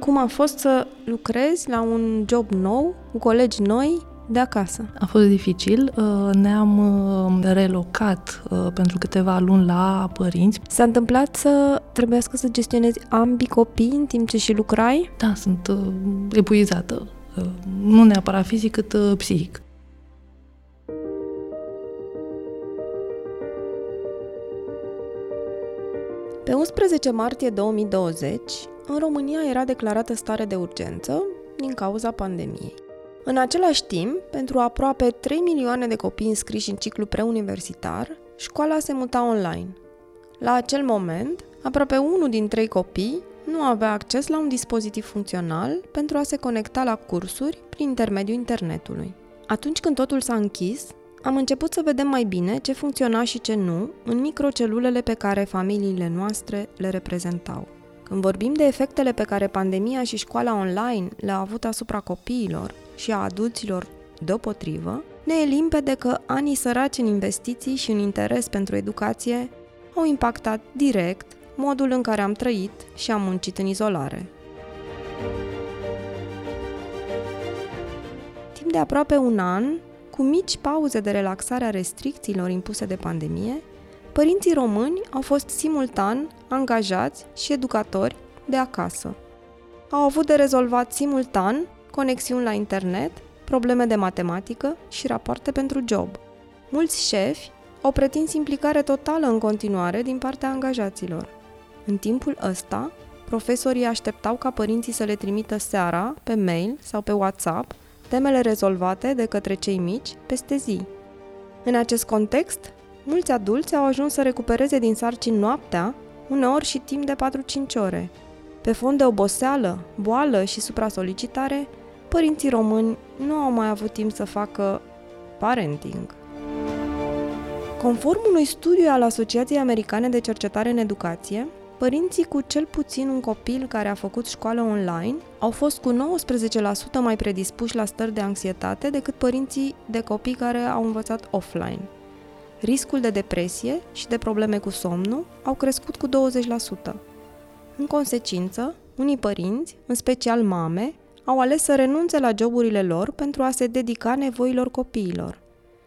cum a fost să lucrezi la un job nou, cu colegi noi, de acasă? A fost dificil. Uh, ne-am uh, relocat uh, pentru câteva luni la părinți. S-a întâmplat să trebuiască să gestionezi ambii copii în timp ce și lucrai? Da, sunt epuizată. Nu neapărat fizic, cât psihic. Pe 11 martie 2020, în România era declarată stare de urgență din cauza pandemiei. În același timp, pentru aproape 3 milioane de copii înscriși în ciclu preuniversitar, școala se muta online. La acel moment, aproape unul din trei copii nu avea acces la un dispozitiv funcțional pentru a se conecta la cursuri prin intermediul internetului. Atunci când totul s-a închis, am început să vedem mai bine ce funcționa și ce nu în microcelulele pe care familiile noastre le reprezentau. Când vorbim de efectele pe care pandemia și școala online le-au avut asupra copiilor și a adulților deopotrivă, ne e limpede că anii săraci în investiții și în interes pentru educație au impactat direct modul în care am trăit și am muncit în izolare. Timp de aproape un an, cu mici pauze de relaxare a restricțiilor impuse de pandemie, părinții români au fost simultan angajați și educatori de acasă. Au avut de rezolvat simultan conexiuni la internet, probleme de matematică și rapoarte pentru job. Mulți șefi au pretins implicare totală în continuare din partea angajaților. În timpul ăsta, profesorii așteptau ca părinții să le trimită seara, pe mail sau pe WhatsApp, temele rezolvate de către cei mici peste zi. În acest context, mulți adulți au ajuns să recupereze din sarcini noaptea, uneori și timp de 4-5 ore. Pe fond de oboseală, boală și supra-solicitare, părinții români nu au mai avut timp să facă parenting. Conform unui studiu al Asociației Americane de Cercetare în Educație, Părinții cu cel puțin un copil care a făcut școală online au fost cu 19% mai predispuși la stări de anxietate decât părinții de copii care au învățat offline. Riscul de depresie și de probleme cu somnul au crescut cu 20%. În consecință, unii părinți, în special mame, au ales să renunțe la joburile lor pentru a se dedica nevoilor copiilor.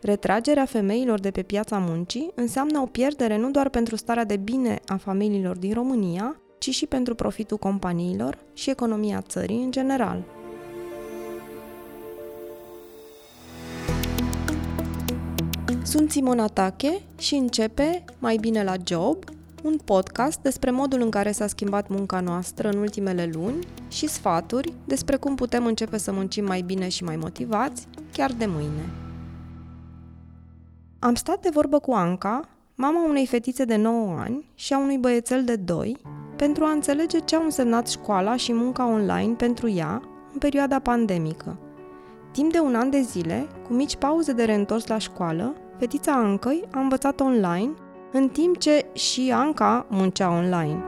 Retragerea femeilor de pe piața muncii înseamnă o pierdere nu doar pentru starea de bine a familiilor din România, ci și pentru profitul companiilor și economia țării în general. Sunt Simona Tache și începe Mai bine la job, un podcast despre modul în care s-a schimbat munca noastră în ultimele luni și sfaturi despre cum putem începe să muncim mai bine și mai motivați chiar de mâine. Am stat de vorbă cu Anca, mama unei fetițe de 9 ani și a unui băiețel de 2, pentru a înțelege ce au însemnat școala și munca online pentru ea în perioada pandemică. Timp de un an de zile, cu mici pauze de reîntors la școală, fetița Ancăi a învățat online, în timp ce și Anca muncea online.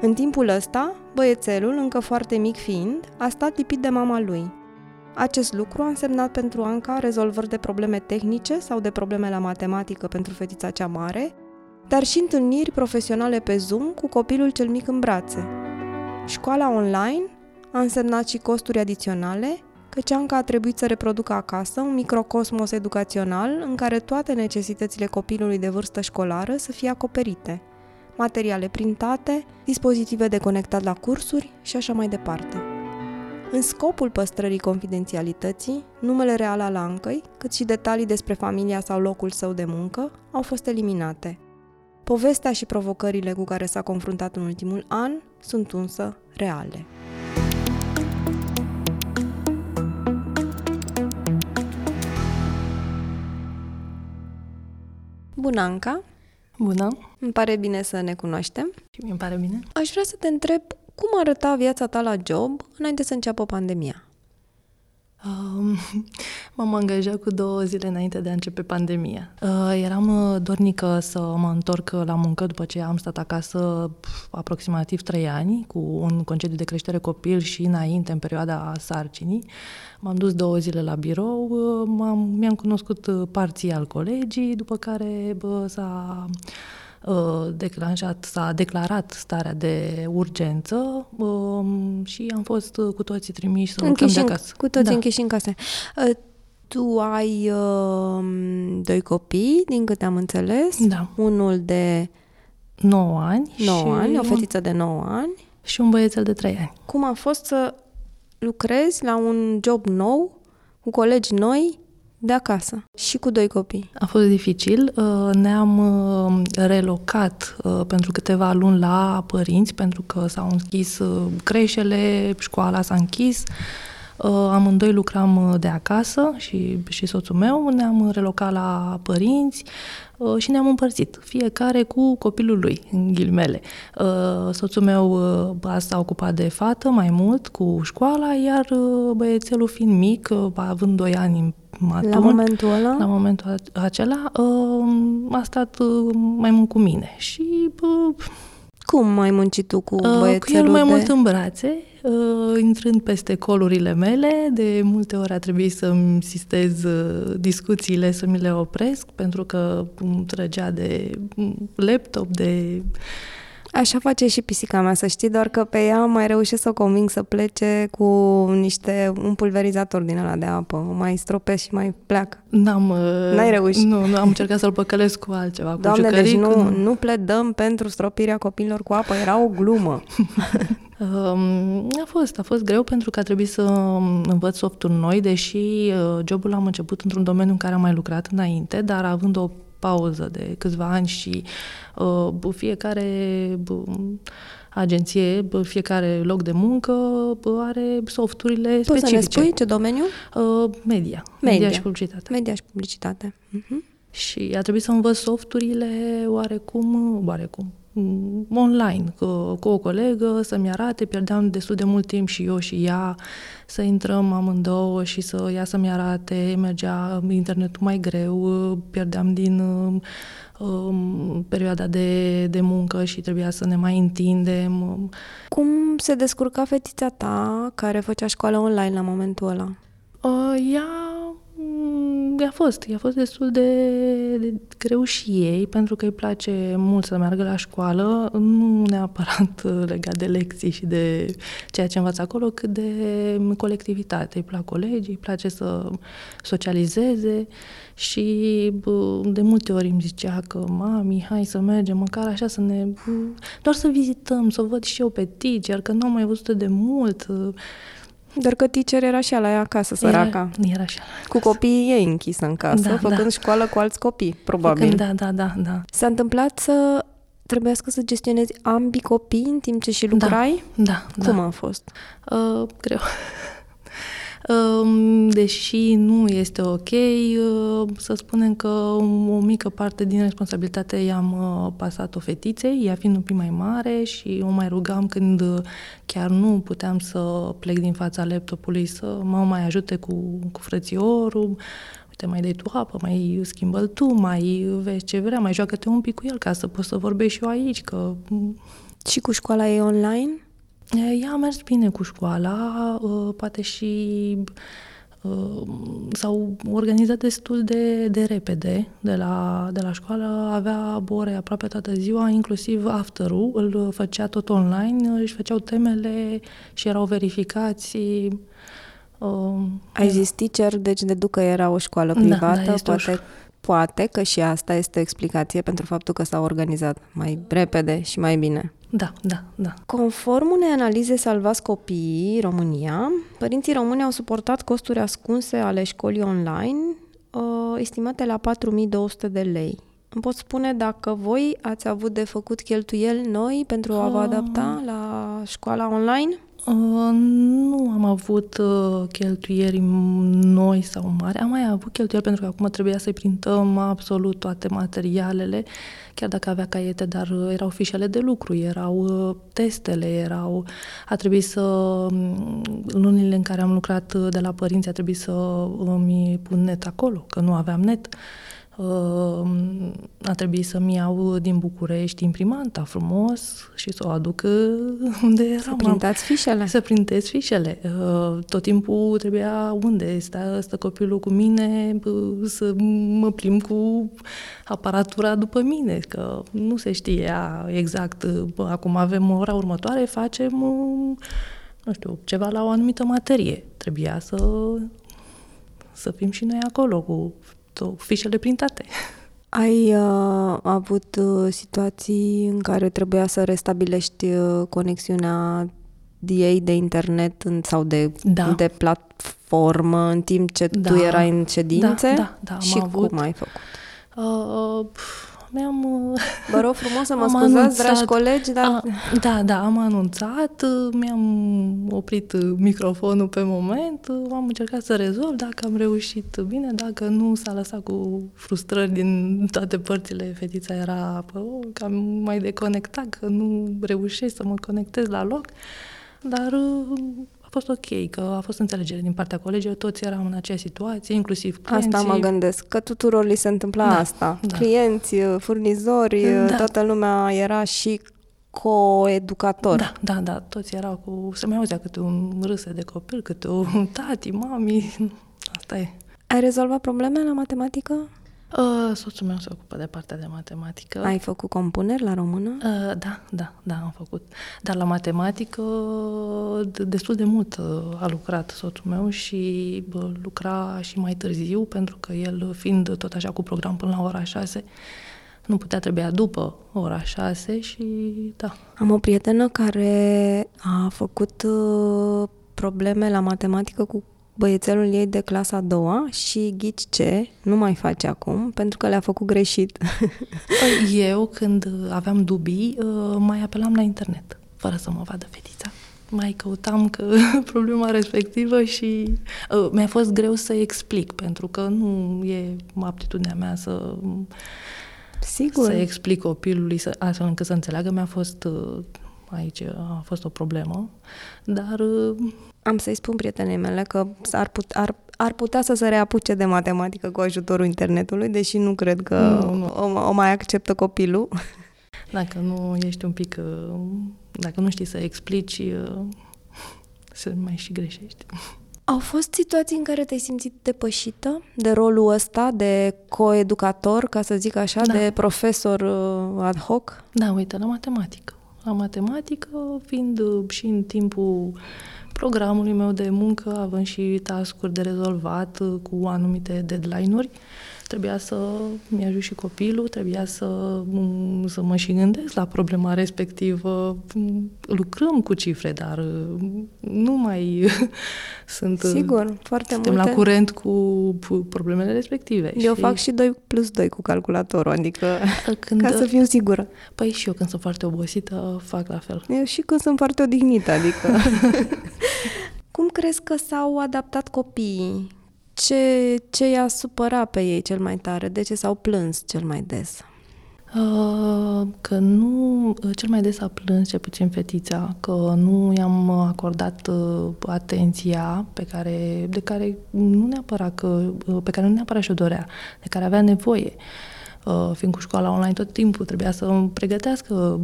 În timpul ăsta, băiețelul, încă foarte mic fiind, a stat lipit de mama lui – acest lucru a însemnat pentru Anca rezolvări de probleme tehnice sau de probleme la matematică pentru fetița cea mare, dar și întâlniri profesionale pe Zoom cu copilul cel mic în brațe. Școala online a însemnat și costuri adiționale, căci Anca a trebuit să reproducă acasă un microcosmos educațional în care toate necesitățile copilului de vârstă școlară să fie acoperite. Materiale printate, dispozitive de conectat la cursuri și așa mai departe. În scopul păstrării confidențialității, numele real al Ancăi, cât și detalii despre familia sau locul său de muncă, au fost eliminate. Povestea și provocările cu care s-a confruntat în ultimul an sunt însă reale. Bună, Anca! Bună! Îmi pare bine să ne cunoaștem. Și mi pare bine. Aș vrea să te întreb cum arăta viața ta la job înainte să înceapă pandemia? Um, m-am angajat cu două zile înainte de a începe pandemia. Uh, eram uh, dornică să mă întorc la muncă după ce am stat acasă pf, aproximativ trei ani, cu un concediu de creștere copil și înainte, în perioada sarcinii. M-am dus două zile la birou, uh, m-am, mi-am cunoscut uh, parțial colegii, după care bă, s-a declanșat, s-a declarat starea de urgență um, și am fost cu toții trimiși să lucrăm de acasă. Cu toții da. închiși în casă. Tu ai uh, doi copii, din câte am înțeles. Da. Unul de 9 ani. 9 și ani, o fetiță de 9 ani. Și un băiețel de 3 ani. Cum a fost să lucrezi la un job nou, cu colegi noi, de acasă și cu doi copii. A fost dificil. Uh, ne-am uh, relocat uh, pentru câteva luni la părinți, pentru că s-au închis creșele, școala s-a închis. Amândoi lucram de acasă și, și soțul meu, ne-am relocat la părinți și ne-am împărțit, fiecare cu copilul lui, în ghilimele. Soțul meu s-a ocupat de fată mai mult cu școala, iar băiețelul fiind mic, având 2 ani atunci, la momentul ăla? La momentul acela uh, a stat uh, mai mult cu mine și... Uh, Cum ai muncit tu cu băiețelul Cu el mai de... mult în brațe, uh, intrând peste colurile mele. De multe ori a trebuit să-mi sistez uh, discuțiile, să mi le opresc, pentru că îmi trăgea de laptop, de Așa face și pisica mea, să știi, doar că pe ea mai reușesc să o conving să plece cu niște, un pulverizator din ăla de apă. O mai stropesc și mai pleacă. N-am... Uh, N-ai reușit? Nu, nu, am încercat să-l păcălesc cu altceva, cu Doamne, deci nu, nu pledăm pentru stropirea copilor cu apă, era o glumă. Um, a fost, a fost greu pentru că a trebuit să învăț softuri noi, deși uh, jobul l-am început într-un domeniu în care am mai lucrat înainte, dar având o pauză de câțiva ani și uh, fiecare uh, agenție, fiecare loc de muncă are softurile Poți specifice. Poți să ne spui ce domeniu? Uh, media. Media. Media și publicitate. Media și publicitate. Uh-huh. Și a trebuit să învăț softurile oarecum, oarecum, Mm, online cu, cu o colegă să-mi arate, pierdeam destul de mult timp și eu și ea să intrăm amândouă și să ea să-mi arate, mergea internetul mai greu, pierdeam din um, perioada de, de muncă și trebuia să ne mai întindem. Cum se descurca fetița ta care făcea școală online la momentul ăla? Uh, ea i-a fost, i-a fost destul de, de greu și ei, pentru că îi place mult să meargă la școală, nu neapărat legat de lecții și de ceea ce învață acolo, cât de colectivitate. Îi plac colegii, îi place să socializeze și de multe ori îmi zicea că, mami, hai să mergem, măcar așa să ne... doar să vizităm, să văd și eu pe teacher, că nu am mai văzut de mult doar că teacher era și la ea acasă, săraca. Era, era și Cu copiii ei închisă în casă, da, făcând da. școală cu alți copii, probabil. Făcând, da, da, da, da. S-a întâmplat să trebuiască să gestionezi ambii copii în timp ce și lucrai? Da, da. Cum da. a fost? Uh, greu. Deși nu este ok, uh, să spunem că o mică parte din responsabilitate i-am uh, pasat-o fetiței, ea fiind un pic mai mare și o mai rugam când uh, chiar nu puteam să plec din fața laptopului să mă mai ajute cu, cu frățiorul, uite, mai dai tu apă, mai schimbă tu, mai vezi ce vrea, mai joacă-te un pic cu el ca să poți să vorbești și eu aici, că... Și cu școala e online? Ea a mers bine cu școala, uh, poate și uh, s-au organizat destul de, de repede de la, de la școală, avea ore aproape toată ziua, inclusiv after-ul, îl făcea tot online, își făceau temele și erau verificați. Uh, Ai zis teacher, deci deduc că era o școală privată, da, da, poate, poate că și asta este o explicație pentru faptul că s-au organizat mai repede și mai bine. Da, da, da. Conform unei analize Salvați Copiii România, părinții români au suportat costuri ascunse ale școlii online, uh, estimate la 4200 de lei. Îmi pot spune dacă voi ați avut de făcut cheltuieli noi pentru a vă ah. adapta la școala online? Uh, nu am avut uh, cheltuieri noi sau mari. Am mai avut cheltuieli pentru că acum trebuia să-i printăm absolut toate materialele, chiar dacă avea caiete, dar uh, erau fișele de lucru, erau uh, testele, erau... A trebuit să... Um, lunile în care am lucrat uh, de la părinți a trebuit să îmi pun net acolo, că nu aveam net. Uh, a trebuit să-mi iau din București imprimanta frumos și să o aduc unde eram. Să printați fișele. Să printez fișele. Uh, tot timpul trebuia unde stă, stă copilul cu mine, să mă plimb cu aparatura după mine, că nu se știa exact. Acum avem ora următoare, facem nu știu, ceva la o anumită materie. Trebuia să, să fim și noi acolo cu fișele printate. Ai uh, avut uh, situații în care trebuia să restabilești uh, conexiunea ei de internet în, sau de, da. de platformă în timp ce da. tu erai în ședințe? Da, da, da Și avut. cum ai făcut? Uh, mi-am... Uh, Vă rog frumos să mă scuzați, anunțat, dragi colegi, dar... A, da, da, am anunțat, uh, mi-am oprit uh, microfonul pe moment, am încercat să rezolv, dacă am reușit bine, dacă nu s-a lăsat cu frustrări din toate părțile, fetița era oh, cam mai deconectat, că nu reușesc să mă conectez la loc, dar fost ok, că a fost înțelegere din partea colegilor, toți eram în aceeași situație, inclusiv clienții. Asta mă gândesc, că tuturor li se întâmpla da, asta. Da. Clienți, furnizori, da. toată lumea era și coeducator. Da, da, da, toți erau cu... Se mai auzea câte un râse de copil, câte un tati, mami, asta e. Ai rezolvat probleme la matematică? Uh, soțul meu se ocupă de partea de matematică. Ai făcut compuneri la română? Uh, da, da, da, am făcut. Dar la matematică destul de mult uh, a lucrat soțul meu și uh, lucra și mai târziu, pentru că el, fiind tot așa cu program până la ora 6, nu putea trebea după ora 6 și da. Am o prietenă care a făcut uh, probleme la matematică cu băiețelul ei de clasa a doua și ghici ce, nu mai face acum, pentru că le-a făcut greșit. Păi, eu, când aveam dubii, uh, mai apelam la internet, fără să mă vadă fetița. Mai căutam că problema respectivă și uh, mi-a fost greu să explic, pentru că nu e aptitudinea mea să Sigur. să explic copilului să, astfel încât să înțeleagă. Mi-a fost uh, aici a fost o problemă, dar am să-i spun prietenei mele că ar, put, ar, ar putea să se reapuce de matematică cu ajutorul internetului, deși nu cred că nu, nu. O, o mai acceptă copilul. Dacă nu ești un pic... Uh, dacă nu știi să explici, uh, să mai și greșești. Au fost situații în care te-ai simțit depășită de rolul ăsta de coeducator, ca să zic așa, da. de profesor uh, ad hoc? Da, uite, la matematică. La matematică, fiind și în timpul programului meu de muncă, având și task-uri de rezolvat uh, cu anumite deadline-uri, trebuia să mi-ajut și copilul, trebuia să, mm, să mă și gândesc la problema respectivă. Mm, lucrăm cu cifre, dar mm, nu mai sunt... Sigur, foarte suntem multe. la curent cu problemele respective. Eu și... fac și 2 plus 2 cu calculatorul, adică când... ca să fiu sigură. Păi și eu când sunt foarte obosită fac la fel. Eu și când sunt foarte odihnită, adică... Cum crezi că s-au adaptat copiii ce, ce i-a supărat pe ei cel mai tare? De ce s-au plâns cel mai des? Uh, că nu, cel mai des a plâns, cel puțin fetița, că nu i-am acordat uh, atenția pe care, de care nu neapărat că, uh, pe care nu neapărat și-o dorea, de care avea nevoie. Fiind cu școala online tot timpul, trebuia să îmi pregătească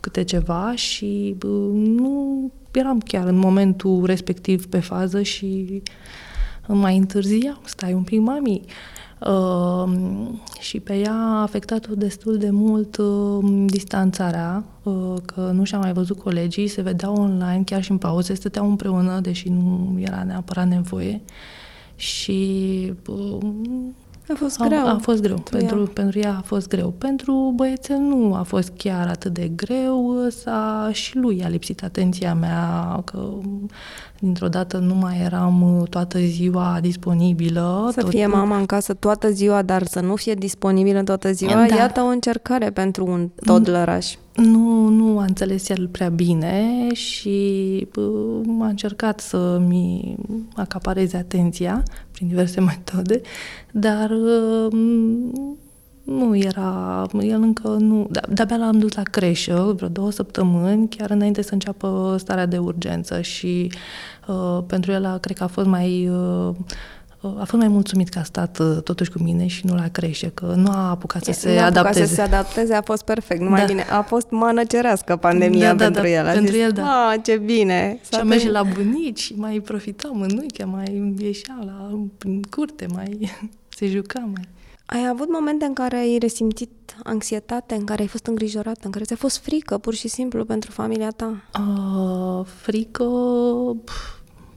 câte ceva și nu eram chiar în momentul respectiv pe fază și mai întârzia, stai un pic, mami. Uh, și pe ea a afectat-o destul de mult uh, distanțarea, uh, că nu și-a mai văzut colegii, se vedeau online, chiar și în pauze, stăteau împreună, deși nu era neapărat nevoie. Și uh, a fost greu. A, a fost greu. Pentru, ea. pentru ea a fost greu. Pentru băiețel nu a fost chiar atât de greu. S-a, și lui a lipsit atenția mea, că dintr-o dată nu mai eram toată ziua disponibilă. Să tot... fie mama în casă toată ziua, dar să nu fie disponibilă toată ziua. Da. Iată o încercare pentru un toddleraș nu, nu a înțeles el prea bine și a încercat să-mi acapareze atenția prin diverse metode, dar nu era, el încă nu, de-abia l-am dus la creșă vreo două săptămâni, chiar înainte să înceapă starea de urgență și uh, pentru el cred că a fost mai uh, a fost mai mulțumit că a stat uh, totuși cu mine și nu la crește, că nu a apucat să se nu a adapteze. să se adapteze, a fost perfect. Numai Da. bine, a fost mană cerească pandemia Da, da, pentru da, el. A pentru zis, el, da. "Ah, ce bine! Și S-a am mers și terminat." la bunici, mai profitam în uiche, mai ieșea la, prin curte, mai se juca, mai... Ai avut momente în care ai resimțit anxietate, în care ai fost îngrijorată, în care ți-a fost frică, pur și simplu, pentru familia ta? Uh, frică, pf,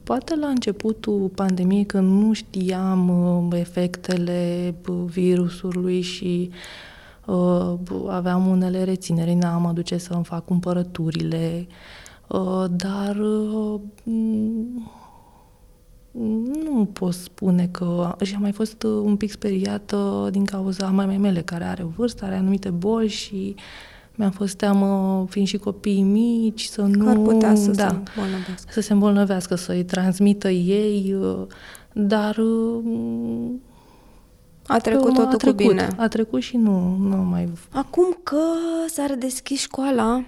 poate la începutul pandemiei, când nu știam uh, efectele uh, virusului și uh, aveam unele rețineri, n-am aduce să-mi fac cumpărăturile, uh, dar uh, m- nu pot spune că... Și am mai fost uh, un pic speriată din cauza mamei mele, care are o vârstă, are anumite boli și mi-am fost teamă, fiind și copiii mici, să nu... Că ar putea să da, se îmbolnăvească. să se îmbolnăvească, să-i transmită ei, uh, dar uh, A trecut a totul trecut, cu bine. A trecut și nu, nu mai... Acum că s-a redeschis școala,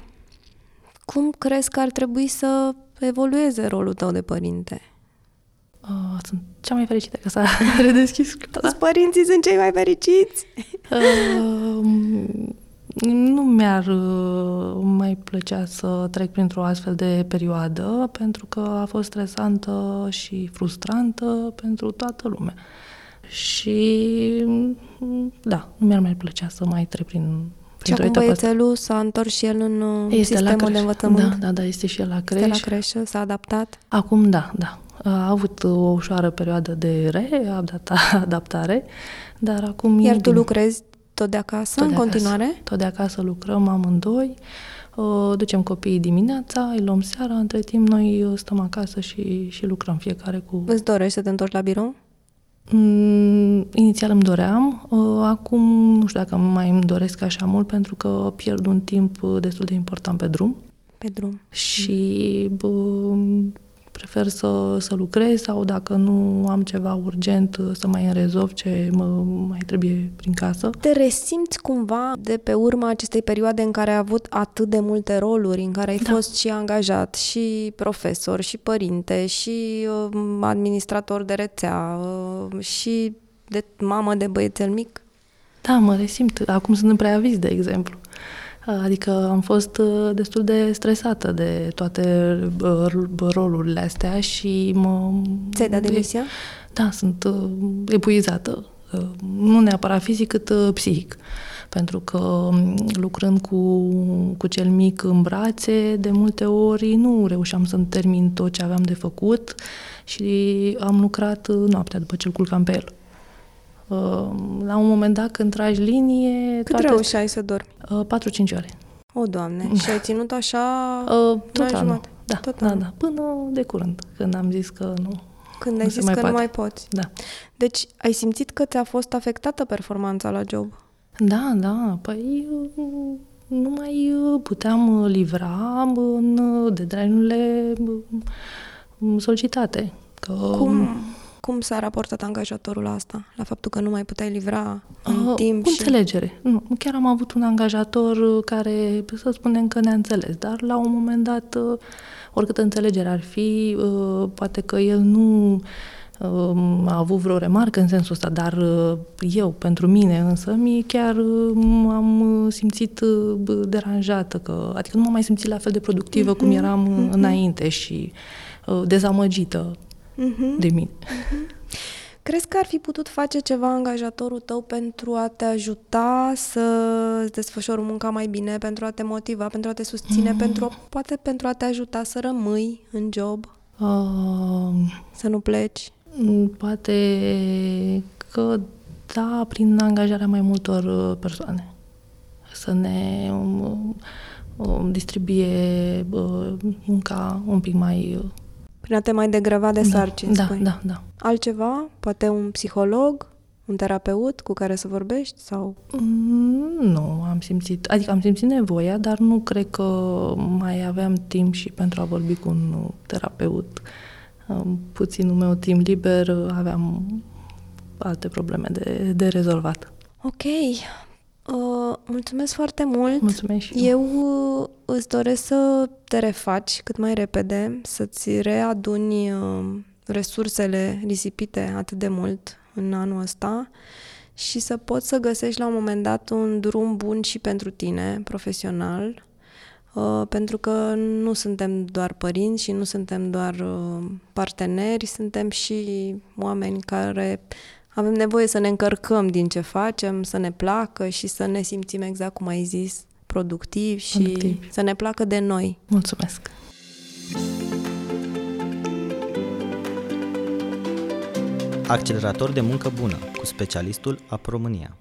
cum crezi că ar trebui să evolueze rolul tău de părinte? Uh, sunt cea mai fericită că s-a redeschis școala. Toți părinții sunt cei mai fericiți! Uh, nu mi-ar uh, mai plăcea să trec printr-o astfel de perioadă, pentru că a fost stresantă și frustrantă pentru toată lumea. Și mm, da, nu mi-ar mai plăcea să mai trec prin Și printr-o acum etapă asta. băiețelul s-a întors și el în uh, Este la sistemul creșă. de învățământ? Da, da, da, este și el la Este creș. la creșă, s-a adaptat? Acum da, da. A avut o ușoară perioadă de readaptare, dar acum e Iar tu bine. lucrezi tot de acasă, Tot în de acasă. continuare? Tot de acasă lucrăm amândoi, uh, ducem copiii dimineața, îi luăm seara, între timp noi uh, stăm acasă și, și lucrăm fiecare cu... Îți dorești să te întorci la birou? Mm, inițial îmi doream, uh, acum nu știu dacă mai îmi doresc așa mult pentru că pierd un timp uh, destul de important pe drum Pe drum. și bă, prefer să, să lucrez sau dacă nu am ceva urgent uh, să mai rezolv ce mă mai trebuie prin casă. Te resimți cumva de pe urma acestei perioade în care ai avut atât de multe roluri, în care ai Da. fost și angajat, și profesor, și părinte, și uh, administrator de rețea, uh, și de mamă de băiețel mic? Da, mă resimt. Acum sunt în preaviz, de exemplu. Adică am fost uh, destul de stresată de toate uh, rolurile astea și mă... Ți-ai dat demisia? Da, sunt uh, epuizată. Uh, Nu neapărat fizic, cât uh, psihic. Pentru că um, lucrând cu, cu cel mic în brațe, de multe ori nu reușeam să-mi termin tot ce aveam de făcut și am lucrat uh, noaptea după ce îl culcam pe el. Uh, La un moment dat, când tragi linie... Cât toate reușeai să dormi? Uh, 4-5 ore. O, Doamne, și ai ținut așa Uh, tot un an anul. jumate? Da, Tot da, anul. da. Până de curând, când am zis că nu. când ai nu se zis mai că poate. nu mai poți. Da. Deci ai simțit că ți-a fost afectată performanța la job? Da, da. Păi uh, nu mai uh, puteam uh, livra în uh, deadline-urile uh, solicitate. Că, Cum, cum s-a raportat angajatorul la asta? La faptul că nu mai puteai livra în Uh, timp cu și... înțelegere. Nu, chiar am avut un angajator uh, care, să spunem că ne-a înțeles, dar la un moment dat, uh, oricât înțelegere ar fi, uh, poate că el nu uh, a avut vreo remarcă în sensul ăsta, dar uh, eu, pentru mine însă, mi chiar uh, m-am uh, simțit uh, b- deranjată, că, adică nu m-am mai simțit la fel de productivă cum eram uh, înainte și uh, dezamăgită Mhm. de mine. Crezi că ar fi putut face ceva angajatorul tău pentru a te ajuta să îți desfășori munca mai bine, pentru a te motiva, pentru a te susține, Mm. pentru poate pentru a te ajuta să rămâi în job, Uh, să nu pleci? Mm, Poate că da, prin angajarea mai multor uh, persoane. Să ne um, um, distribuie uh, munca un pic mai... uh, Prin a te mai degrava de sarcini, da, spui. da, da. Altceva? Poate un psiholog? Un terapeut cu care să vorbești? Sau Mm, Nu, am simțit, adică am simțit nevoia, dar nu cred că mai aveam timp și pentru a vorbi cu un uh, terapeut. Am Puținul meu timp liber, uh, aveam alte probleme de, de rezolvat. Ok, uh, mulțumesc foarte mult. Mulțumesc și eu. Eu uh, îți doresc să te refaci cât mai repede, să-ți readuni uh, resursele risipite atât de mult în anul ăsta și să poți să găsești la un moment dat un drum bun și pentru tine, profesional, uh, pentru că nu suntem doar părinți și nu suntem doar uh, parteneri, suntem și oameni care avem nevoie să ne încărcăm din ce facem, să ne placă și să ne simțim exact cum ai zis, productiv și productiv. să ne placă de noi. Mulțumesc! Accelerator de muncă bună cu specialistul AP România.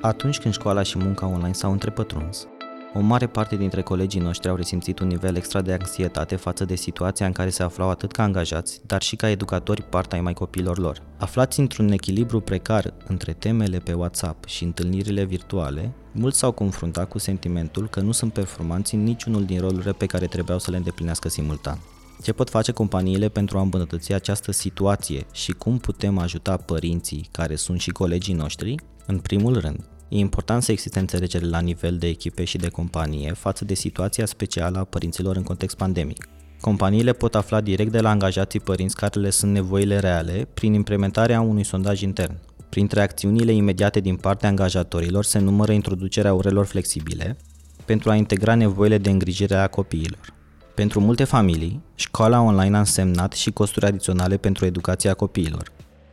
Atunci când școala și munca online s-au întrepătruns, o mare parte dintre colegii noștri au resimțit un nivel extra de anxietate față de situația în care se aflau atât ca angajați, dar și ca educatori part-time ai copiilor lor. Aflați într-un echilibru precar între temele pe WhatsApp și întâlnirile virtuale, mulți s-au confruntat cu sentimentul că nu sunt performanți în niciunul din rolurile pe care trebuiau să le îndeplinească simultan. Ce pot face companiile pentru a îmbunătăți această situație și cum putem ajuta părinții care sunt și colegii noștri? În primul rând, E important să existe înțelegere la nivel de echipe și de companie față de situația specială a părinților în context pandemic. Companiile pot afla direct de la angajații părinți care le sunt nevoile reale prin implementarea unui sondaj intern. Printre acțiunile imediate din partea angajatorilor se numără introducerea orelor flexibile pentru a integra nevoile de îngrijire a copiilor. Pentru multe familii, școala online a însemnat și costuri adiționale pentru educația copiilor,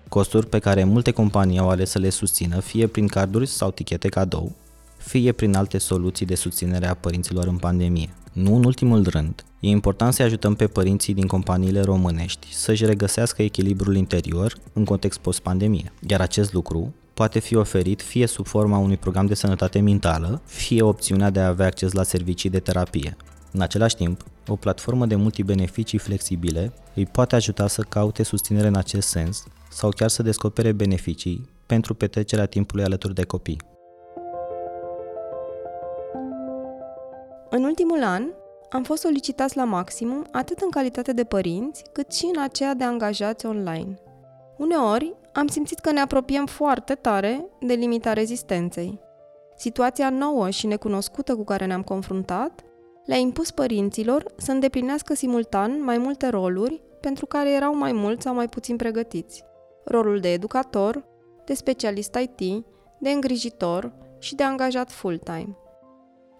costuri pe care multe companii au ales să le susțină fie prin carduri sau tichete cadou, fie prin alte soluții de susținere a părinților în pandemie. Nu în ultimul rând, e important să ajutăm pe părinții din companiile românești să-și regăsească echilibrul interior în context post-pandemie, iar acest lucru poate fi oferit fie sub forma unui program de sănătate mentală, fie opțiunea de a avea acces la servicii de terapie. În același timp, o platformă de multibeneficii flexibile îi poate ajuta să caute susținere în acest sens sau chiar să descopere beneficii pentru petrecerea timpului alături de copii. În ultimul an, am fost solicitați la maximum atât în calitate de părinți, cât și în aceea de angajați online. Uneori, am simțit că ne apropiem foarte tare de limita rezistenței. Situația nouă și necunoscută cu care ne-am confruntat le-a impus părinților să îndeplinească simultan mai multe roluri pentru care erau mai mult sau mai puțin pregătiți rolul de educator, de specialist IT, de îngrijitor și de angajat full-time.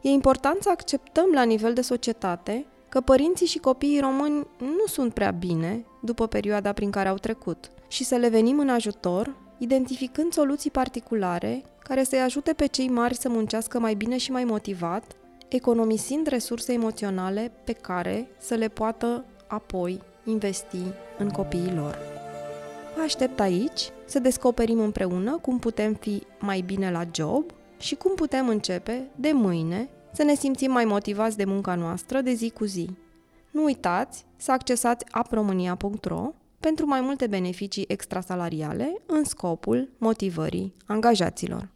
E important să acceptăm la nivel de societate că părinții și copiii români nu sunt prea bine după perioada prin care au trecut și să le venim în ajutor, identificând soluții particulare care să-i ajute pe cei mari să muncească mai bine și mai motivat, economisind resurse emoționale pe care să le poată apoi investi în copiii lor. Vă aștept aici să descoperim împreună cum putem fi mai bine la job și cum putem începe, de mâine, să ne simțim mai motivați de munca noastră de zi cu zi. Nu uitați să accesați apromânia.ro pentru mai multe beneficii extrasalariale în scopul motivării angajaților.